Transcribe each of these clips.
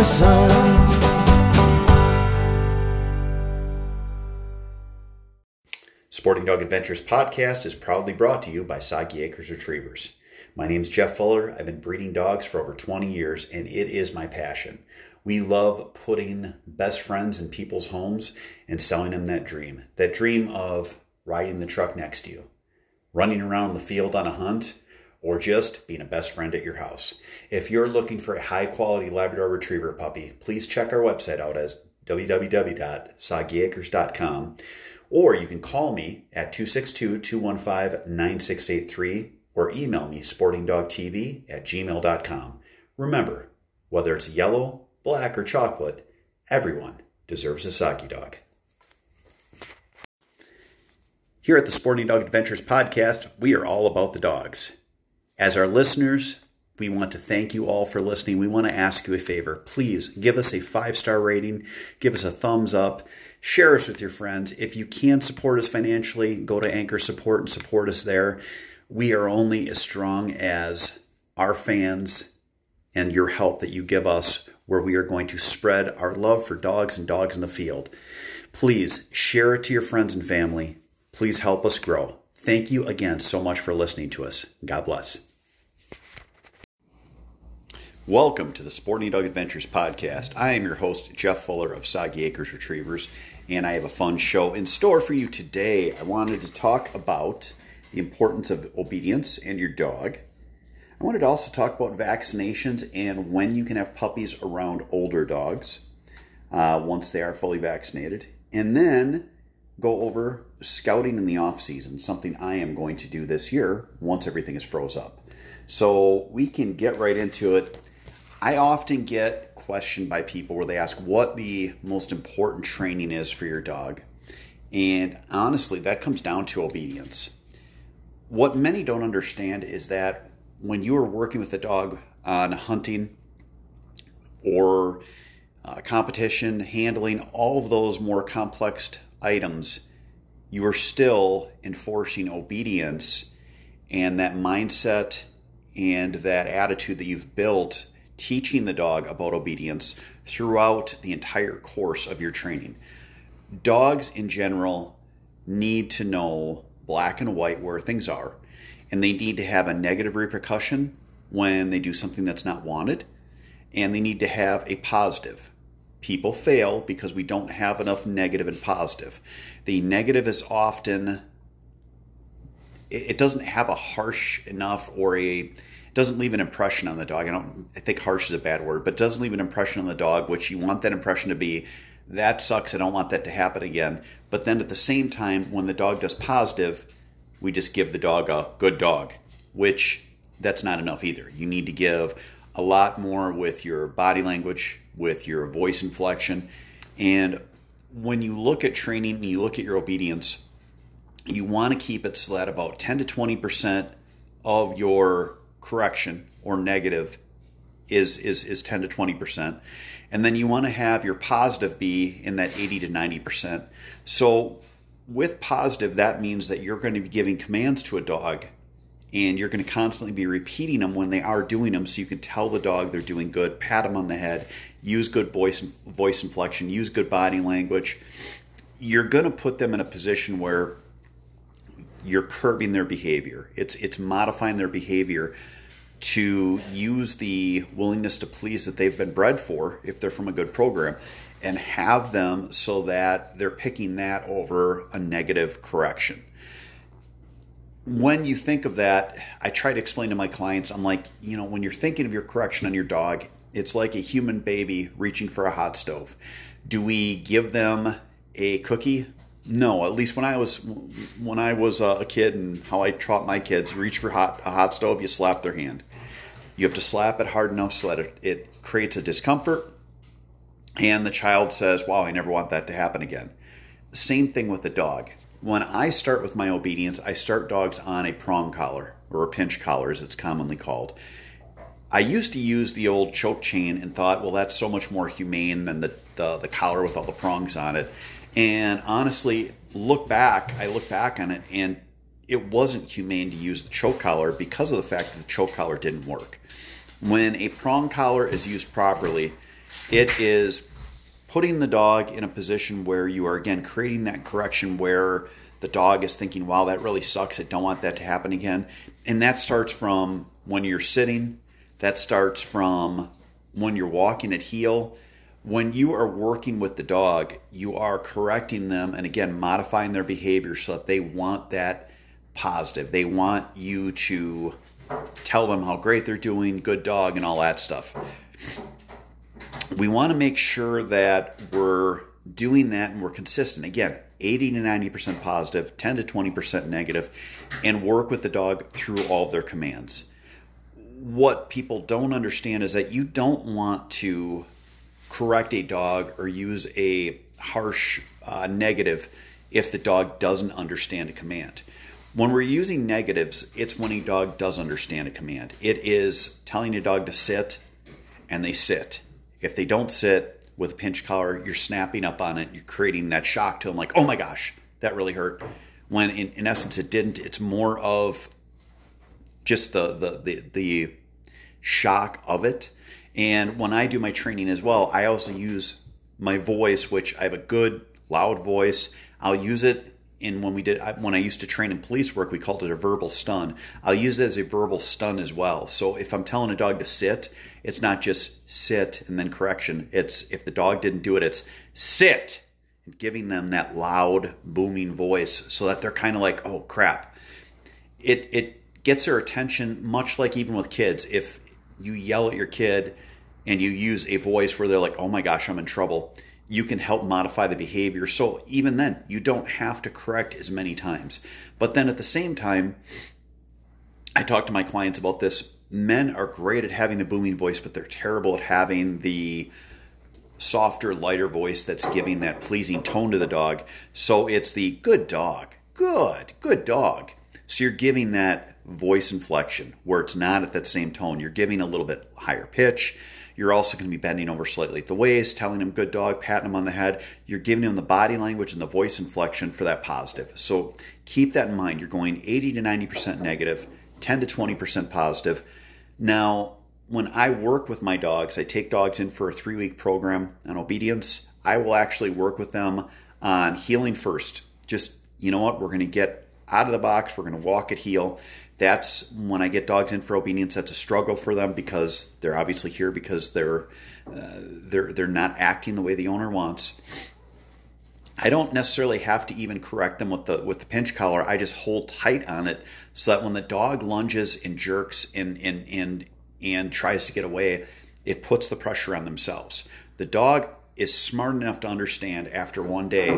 the sun. Sporting Dog Adventures podcast is proudly brought to you by Soggy Acres Retrievers. My name is Jeff Fuller. I've been breeding dogs for over 20 years, and it is my passion. We love putting best friends in people's homes and selling them that dream that dream of riding the truck next to you, running around the field on a hunt, or just being a best friend at your house. If you're looking for a high quality Labrador Retriever puppy, please check our website out as www.soggyacres.com or you can call me at 262 215 9683 or email me sportingdogtv at gmail.com. Remember, whether it's yellow, black, or chocolate, everyone deserves a soggy dog. Here at the Sporting Dog Adventures podcast, we are all about the dogs. As our listeners, we want to thank you all for listening. We want to ask you a favor. Please give us a five star rating, give us a thumbs up, share us with your friends. If you can support us financially, go to Anchor Support and support us there. We are only as strong as our fans and your help that you give us, where we are going to spread our love for dogs and dogs in the field. Please share it to your friends and family. Please help us grow. Thank you again so much for listening to us. God bless. Welcome to the Sporting Dog Adventures podcast. I am your host, Jeff Fuller of Soggy Acres Retrievers, and I have a fun show in store for you today. I wanted to talk about the importance of obedience and your dog. I wanted to also talk about vaccinations and when you can have puppies around older dogs uh, once they are fully vaccinated. And then go over scouting in the off season, something I am going to do this year once everything is froze up. So we can get right into it. I often get questioned by people where they ask what the most important training is for your dog. And honestly, that comes down to obedience. What many don't understand is that when you are working with a dog on hunting or uh, competition, handling all of those more complex items, you are still enforcing obedience and that mindset and that attitude that you've built teaching the dog about obedience throughout the entire course of your training. Dogs in general need to know black and white where things are, and they need to have a negative repercussion when they do something that's not wanted, and they need to have a positive. People fail because we don't have enough negative and positive. The negative is often it doesn't have a harsh enough or a doesn't leave an impression on the dog. I don't I think harsh is a bad word, but doesn't leave an impression on the dog, which you want that impression to be that sucks. I don't want that to happen again. But then at the same time, when the dog does positive, we just give the dog a good dog, which that's not enough either. You need to give a lot more with your body language, with your voice inflection. And when you look at training and you look at your obedience, you want to keep it so that about 10 to 20% of your correction or negative is is is 10 to 20 percent. And then you want to have your positive be in that 80 to 90 percent. So with positive that means that you're going to be giving commands to a dog and you're going to constantly be repeating them when they are doing them. So you can tell the dog they're doing good pat them on the head use good voice voice inflection use good body language. You're going to put them in a position where you're curbing their behavior. It's it's modifying their behavior to use the willingness to please that they've been bred for if they're from a good program and have them so that they're picking that over a negative correction. When you think of that, I try to explain to my clients, I'm like, you know, when you're thinking of your correction on your dog, it's like a human baby reaching for a hot stove. Do we give them a cookie no, at least when I was when I was uh, a kid and how I taught my kids, reach for hot a hot stove, you slap their hand. You have to slap it hard enough so that it, it creates a discomfort and the child says, Wow, I never want that to happen again. Same thing with the dog. When I start with my obedience, I start dogs on a prong collar or a pinch collar, as it's commonly called. I used to use the old choke chain and thought, well, that's so much more humane than the, the, the collar with all the prongs on it. And honestly, look back, I look back on it, and it wasn't humane to use the choke collar because of the fact that the choke collar didn't work. When a prong collar is used properly, it is putting the dog in a position where you are again creating that correction where the dog is thinking, wow, that really sucks. I don't want that to happen again. And that starts from when you're sitting, that starts from when you're walking at heel. When you are working with the dog, you are correcting them and again modifying their behavior so that they want that positive. They want you to tell them how great they're doing, good dog, and all that stuff. We want to make sure that we're doing that and we're consistent. Again, 80 to 90% positive, 10 to 20% negative, and work with the dog through all of their commands. What people don't understand is that you don't want to correct a dog or use a harsh uh, negative if the dog doesn't understand a command. When we're using negatives, it's when a dog does understand a command. It is telling a dog to sit and they sit. If they don't sit with a pinch collar, you're snapping up on it, you're creating that shock to them, like, oh my gosh, that really hurt. When in, in essence it didn't, it's more of just the, the the the shock of it. And when I do my training as well, I also use my voice, which I have a good loud voice. I'll use it in when we did when I used to train in police work, we called it a verbal stun. I'll use it as a verbal stun as well. So if I'm telling a dog to sit, it's not just sit and then correction. It's if the dog didn't do it, it's sit, and giving them that loud booming voice so that they're kind of like, oh crap. It it gets their attention, much like even with kids. If you yell at your kid and you use a voice where they're like, oh my gosh, I'm in trouble you can help modify the behavior. So even then, you don't have to correct as many times. But then at the same time, I talk to my clients about this. Men are great at having the booming voice, but they're terrible at having the softer, lighter voice that's giving that pleasing tone to the dog. So it's the good dog, good, good dog. So you're giving that voice inflection where it's not at that same tone. You're giving a little bit higher pitch. You're also going to be bending over slightly at the waist, telling him good dog, patting him on the head. You're giving him the body language and the voice inflection for that positive. So keep that in mind. You're going 80 to 90% negative, 10 to 20% positive. Now, when I work with my dogs, I take dogs in for a three week program on obedience. I will actually work with them on heeling first. Just, you know what, we're going to get out of the box, we're going to walk at heel that's when I get dogs in for obedience. That's a struggle for them because they're obviously here because they're uh, they're they're not acting the way the owner wants. I don't necessarily have to even correct them with the with the pinch collar. I just hold tight on it so that when the dog lunges and jerks and and and and tries to get away, it puts the pressure on themselves. The dog is smart enough to understand after one day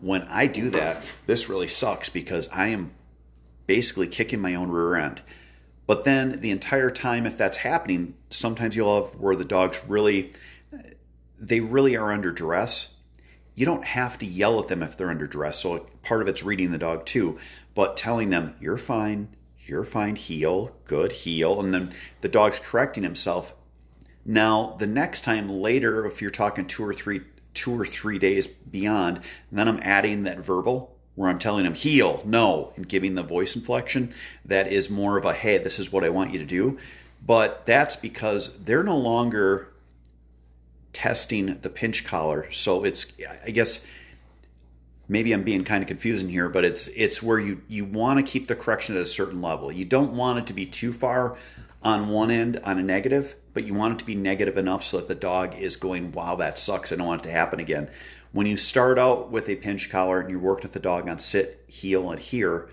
when I do that, this really sucks because I am basically kicking my own rear end. But then the entire time, if that's happening, sometimes you'll have where the dogs really, they really are under duress. You don't have to yell at them if they're under duress. So part of it's reading the dog too, but telling them, you're fine, you're fine, heel, good, heel. And then the dog's correcting himself. Now, the next time later, if you're talking two or three, two or three days beyond, then I'm adding that verbal where I'm telling them heel, no, and giving the voice inflection, that is more of a hey, this is what I want you to do. But that's because they're no longer testing the pinch collar. So it's I guess maybe I'm being kind of confusing here, but it's it's where you you want to keep the correction at a certain level. You don't want it to be too far on one end on a negative, but you want it to be negative enough so that the dog is going, wow, that sucks. I don't want it to happen again. When you start out with a pinch collar and you worked with the dog on sit, heel, and here,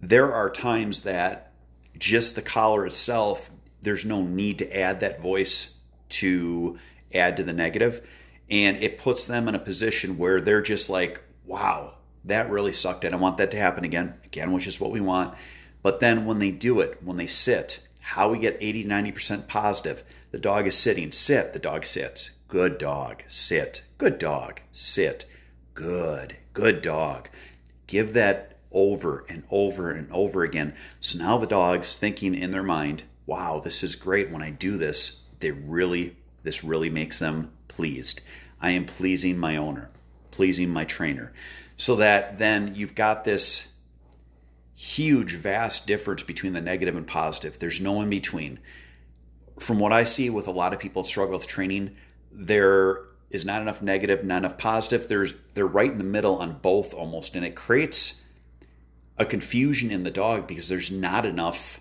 there are times that just the collar itself, there's no need to add that voice to add to the negative. And it puts them in a position where they're just like, wow, that really sucked. And I want that to happen again, again, which is what we want. But then when they do it, when they sit, how we get 80, 90% positive, the dog is sitting, sit, the dog sits good dog, sit, good dog, sit, good, good dog. Give that over and over and over again. So now the dog's thinking in their mind, wow, this is great. When I do this, they really, this really makes them pleased. I am pleasing my owner, pleasing my trainer. So that then you've got this huge, vast difference between the negative and positive. There's no in between. From what I see with a lot of people struggle with training, there is not enough negative, not enough positive. There's they're right in the middle on both almost, and it creates a confusion in the dog because there's not enough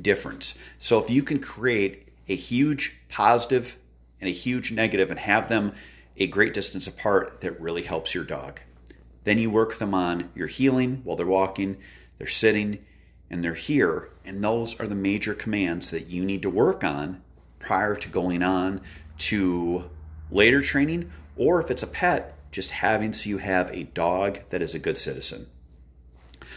difference. So if you can create a huge positive and a huge negative and have them a great distance apart, that really helps your dog. Then you work them on your heeling while they're walking, they're sitting, and they're here. And those are the major commands that you need to work on prior to going on to later training, or if it's a pet, just having so you have a dog that is a good citizen.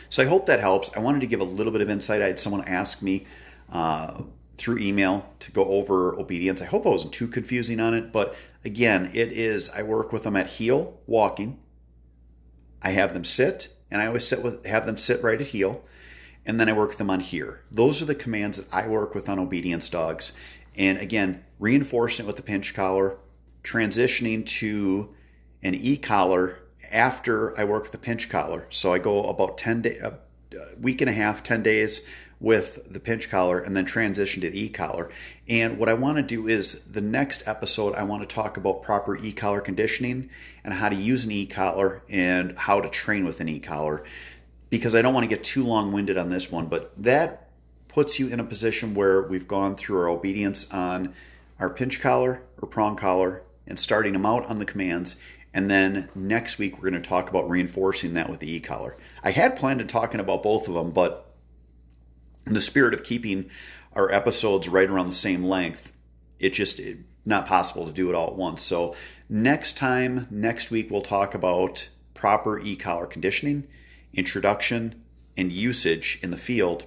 So I hope that helps. I wanted to give a little bit of insight. I had someone ask me uh, through email to go over obedience. I hope I wasn't too confusing on it, but again, it is I work with them at heel walking. I have them sit, and I always sit with have them sit right at heel, and then I work them on here. Those are the commands that I work with on obedience dogs. And again, reinforcing it with the pinch collar, transitioning to an e collar after I work the pinch collar. So I go about 10 day, a week and a half, 10 days with the pinch collar and then transition to the e-collar. And what I want to do is the next episode I want to talk about proper e-collar conditioning and how to use an e-collar and how to train with an e-collar because I don't want to get too long-winded on this one, but that puts you in a position where we've gone through our obedience on our pinch collar or prong collar and starting them out on the commands and then next week, we're going to talk about reinforcing that with the e collar. I had planned on talking about both of them, but in the spirit of keeping our episodes right around the same length, it just it, not possible to do it all at once. So next time, next week, we'll talk about proper e collar conditioning, introduction, and usage in the field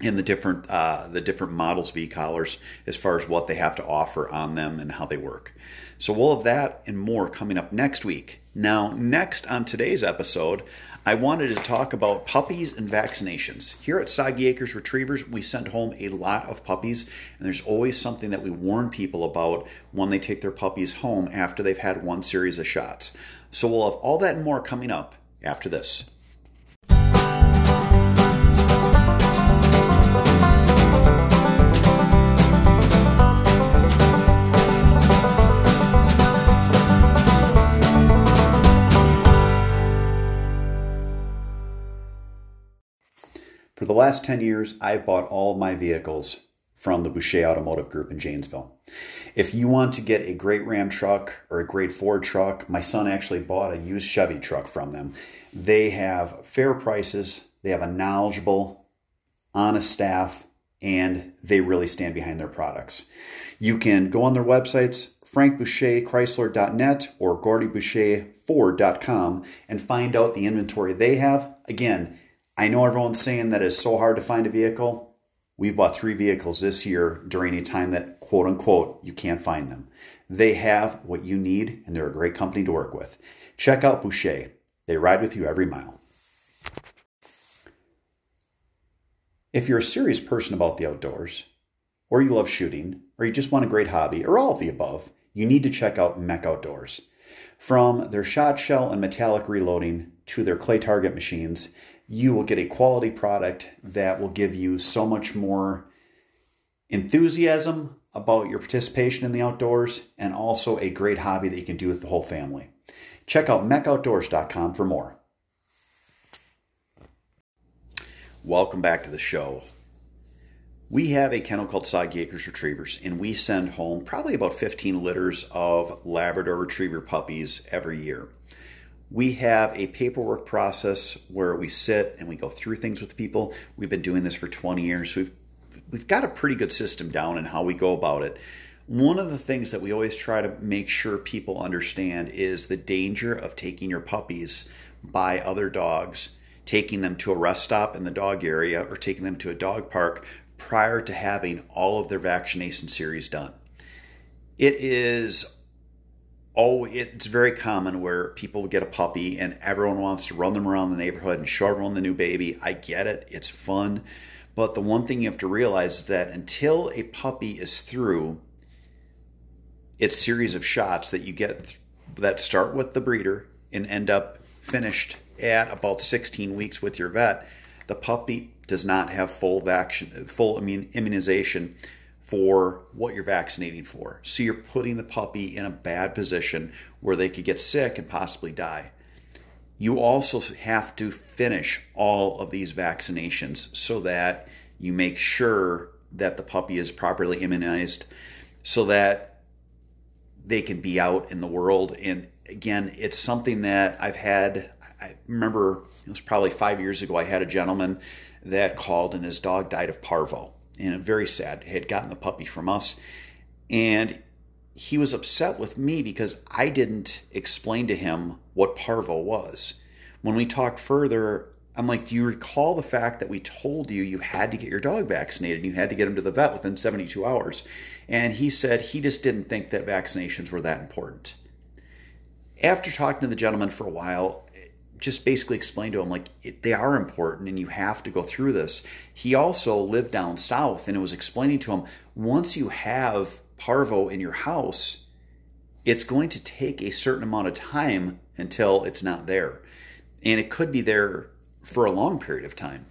in the different uh, the different models of e-collars as far as what they have to offer on them and how they work. So we'll have that and more coming up next week. Now, next on today's episode, I wanted to talk about puppies and vaccinations. Here at Soggy Acres Retrievers, we send home a lot of puppies, and there's always something that we warn people about when they take their puppies home after they've had one series of shots. So we'll have all that and more coming up after this. For the last 10 years, I've bought all my vehicles from the Boucher Automotive Group in Janesville. If you want to get a great Ram truck or a great Ford truck, my son actually bought a used Chevy truck from them. They have fair prices, they have a knowledgeable, honest staff, and they really stand behind their products. You can go on their websites, frankboucherchrysler.net or gordyboucherford.com, and find out the inventory they have. Again, I know everyone's saying that it's so hard to find a vehicle. We've bought three vehicles this year during a time that, quote unquote, you can't find them. They have what you need, and they're a great company to work with. Check out Boucher. They ride with you every mile. If you're a serious person about the outdoors, or you love shooting, or you just want a great hobby, or all of the above, you need to check out MEC Outdoors. From their shot shell and metallic reloading to their clay target machines, you will get a quality product that will give you so much more enthusiasm about your participation in the outdoors and also a great hobby that you can do with the whole family. Check out mecoutdoors.com for more. Welcome back to the show. We have a kennel called Soggy Acres Retrievers, and we send home probably about 15 litters of Labrador Retriever puppies every year we have a paperwork process where we sit and we go through things with people. We've been doing this for 20 years. We've we've got a pretty good system down in how we go about it. One of the things that we always try to make sure people understand is the danger of taking your puppies by other dogs, taking them to a rest stop in the dog area or taking them to a dog park prior to having all of their vaccination series done. It is oh, it's very common where people get a puppy and everyone wants to run them around the neighborhood and show everyone the new baby. I get it, it's fun. But the one thing you have to realize is that until a puppy is through its series of shots that you get that start with the breeder and end up finished at about 16 weeks with your vet, the puppy does not have full vaccine, full immunization for what you're vaccinating for. So you're putting the puppy in a bad position where they could get sick and possibly die. You also have to finish all of these vaccinations so that you make sure that the puppy is properly immunized so that they can be out in the world. And again, it's something that I've had. I remember it was probably five years ago, I had a gentleman that called and his dog died of parvo and very sad. Had gotten the puppy from us, and he was upset with me because I didn't explain to him what parvo was. When we talked further, I'm like, Do you recall the fact that we told you you had to get your dog vaccinated and you had to get him to the vet within 72 hours? And he said he just didn't think that vaccinations were that important. After talking to the gentleman for a while, just basically explained to him like they are important and you have to go through this. He also lived down south and it was explaining to him once you have parvo in your house, it's going to take a certain amount of time until it's not there. And it could be there for a long period of time.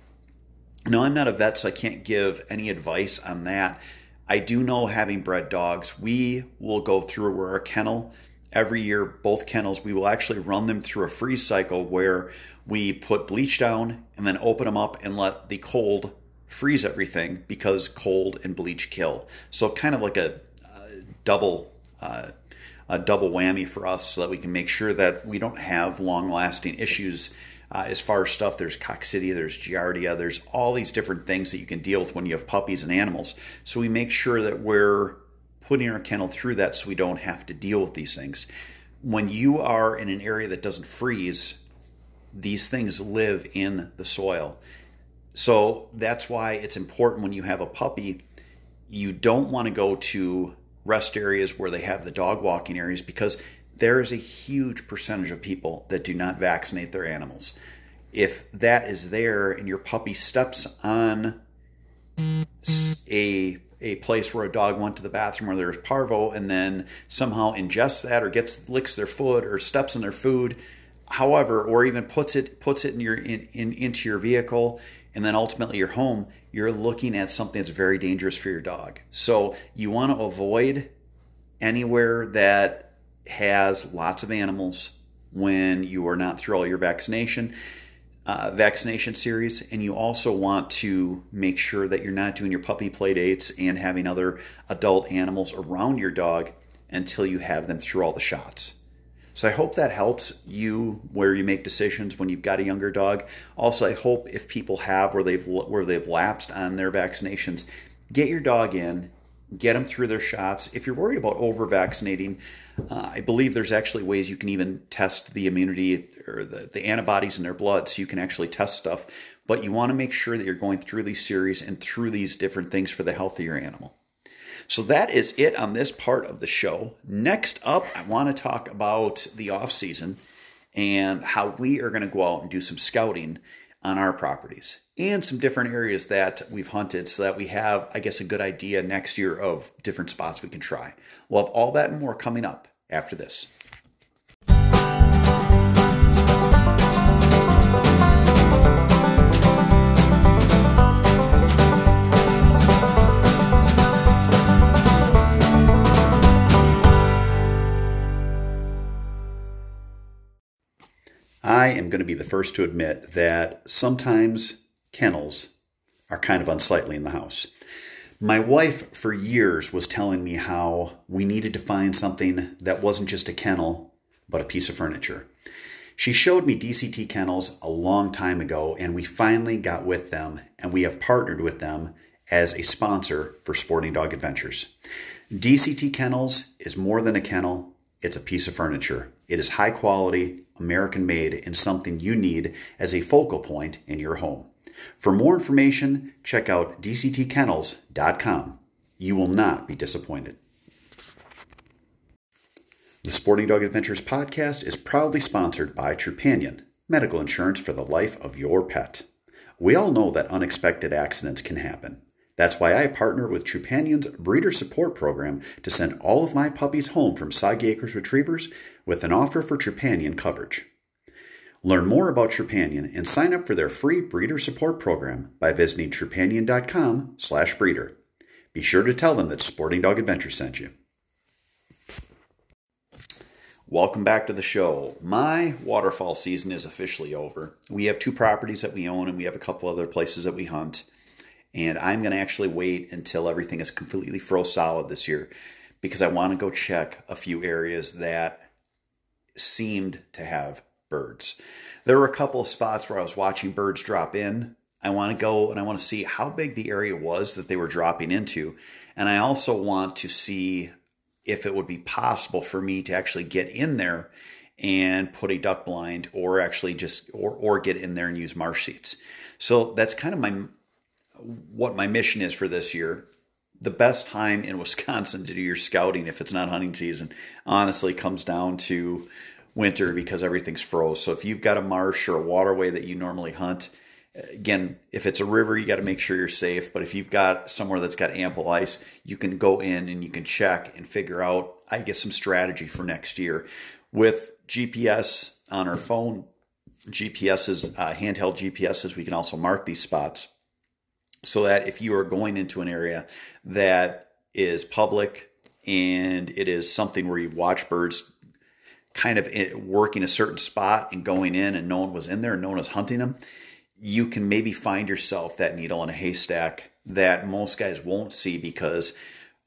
Now, I'm not a vet, so I can't give any advice on that. I do know having bred dogs, we will go through our kennel every year, both kennels, we will actually run them through a freeze cycle where we put bleach down and then open them up and let the cold freeze everything because cold and bleach kill. So kind of like a, a double uh, a double whammy for us, so that we can make sure that we don't have long lasting issues. Uh, as far as stuff, there's coccidia, there's giardia, there's all these different things that you can deal with when you have puppies and animals. So we make sure that we're putting our kennel through that so we don't have to deal with these things. When you are in an area that doesn't freeze, these things live in the soil. So that's why it's important when you have a puppy, you don't want to go to rest areas where they have the dog walking areas because there is a huge percentage of people that do not vaccinate their animals. If that is there and your puppy steps on a a place where a dog went to the bathroom where there's parvo and then somehow ingests that or gets licks their foot or steps in their food however or even puts it puts it in your in, in into your vehicle and then ultimately your home you're looking at something that's very dangerous for your dog. So you want to avoid anywhere that has lots of animals when you are not through all your vaccination uh, vaccination series, and you also want to make sure that you're not doing your puppy play dates and having other adult animals around your dog until you have them through all the shots. So I hope that helps you where you make decisions when you've got a younger dog. Also, I hope if people have where they've where they've lapsed on their vaccinations, get your dog in, get them through their shots. If you're worried about over vaccinating, uh, I believe there's actually ways you can even test the immunity or the, the antibodies in their blood so you can actually test stuff. But you want to make sure that you're going through these series and through these different things for the health of your animal. So that is it on this part of the show. Next up, I want to talk about the off season and how we are going to go out and do some scouting on our properties and some different areas that we've hunted so that we have, I guess, a good idea next year of different spots we can try. We'll have all that and more coming up after this. I am going to be the first to admit that sometimes kennels are kind of unsightly in the house. My wife, for years, was telling me how we needed to find something that wasn't just a kennel, but a piece of furniture. She showed me DCT kennels a long time ago, and we finally got with them, and we have partnered with them as a sponsor for Sporting Dog Adventures. DCT Kennels is more than a kennel, it's a piece of furniture. It is high quality, American made, and something you need as a focal point in your home. For more information, check out dctkennels.com. You will not be disappointed. The Sporting Dog Adventures podcast is proudly sponsored by Trupanion, medical insurance for the life of your pet. We all know that unexpected accidents can happen. That's why I partner with Trupanion's breeder support program to send all of my puppies home from Soggy Acres Retrievers with an offer for Trupanion coverage. Learn more about Trupanion and sign up for their free breeder support program by visiting trupanion.com/breeder. Be sure to tell them that Sporting Dog Adventure sent you. Welcome back to the show. My waterfowl season is officially over. We have two properties that we own and we have a couple other places that we hunt. And I'm going to actually wait until everything is completely froze solid this year because I want to go check a few areas that seemed to have birds. There were a couple of spots where I was watching birds drop in. I want to go and I want to see how big the area was that they were dropping into. And I also want to see if it would be possible for me to actually get in there and put a duck blind or actually just or or get in there and use marsh seats. So that's kind of my what my mission is for this year. The best time in Wisconsin to do your scouting if it's not hunting season honestly comes down to winter because everything's froze. So if you've got a marsh or a waterway that you normally hunt, again, if it's a river, you got to make sure you're safe. But if you've got somewhere that's got ample ice, you can go in and you can check and figure out, I guess, some strategy for next year. With GPS on our phone, GPSs, uh, handheld GPSs, we can also mark these spots so that if you are going into an area that is public and it is something where you watch birds kind of working a certain spot and going in and no one was in there and no one was hunting them, you can maybe find yourself that needle in a haystack that most guys won't see because,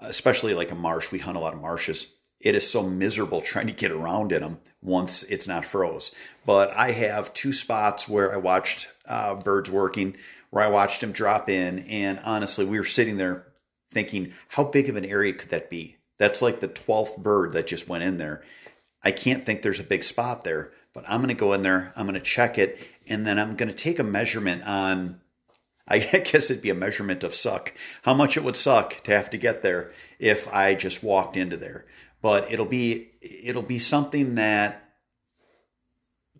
especially like a marsh, we hunt a lot of marshes. It is so miserable trying to get around in them once it's not froze. But I have two spots where I watched uh, birds working, where I watched him drop in, and honestly, we were sitting there thinking, how big of an area could that be? That's like the 12th bird that just went in there. I can't think there's a big spot there, but I'm going to go in there, I'm going to check it, and then I'm going to take a measurement on. I guess it'd be a measurement of suck, how much it would suck to have to get there if I just walked into there. But it'll be it'll be something that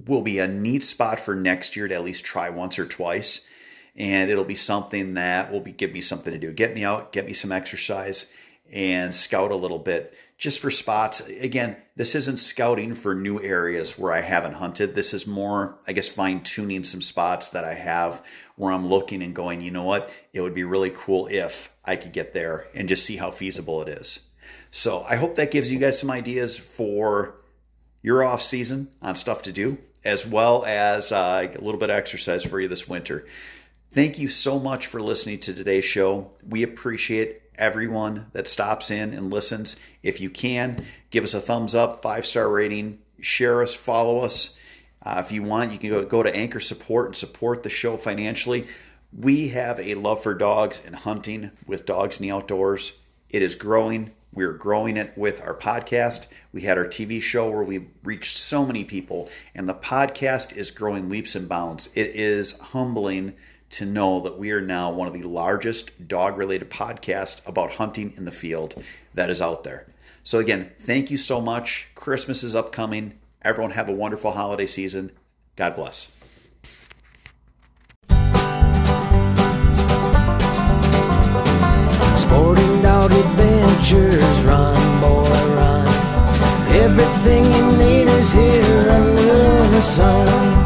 will be a neat spot for next year to at least try once or twice, and it'll be something that will be give me something to do, get me out, get me some exercise, and scout a little bit just for spots. Again, this isn't scouting for new areas where I haven't hunted. This is more, I guess, fine tuning some spots that I have where I'm looking and going, you know what? It would be really cool if I could get there and just see how feasible it is. So I hope that gives you guys some ideas for your off season on stuff to do, as well as uh, a little bit of exercise for you this winter. Thank you so much for listening to today's show. We appreciate everyone that stops in and listens. If you can, give us a thumbs up, five star rating, share us, follow us. Uh, if you want, you can go, go to Anchor Support and support the show financially. We have a love for dogs and hunting with dogs in the outdoors. It is growing. We're growing it with our podcast. We had our TV show where we reached so many people, and the podcast is growing leaps and bounds. It is humbling to know that we are now one of the largest dog related podcasts about hunting in the field that is out there. So, again, thank you so much. Christmas is upcoming. Everyone, have a wonderful holiday season. God bless. Sporting dog adventures, run, boy, run. Everything you need is here under the sun.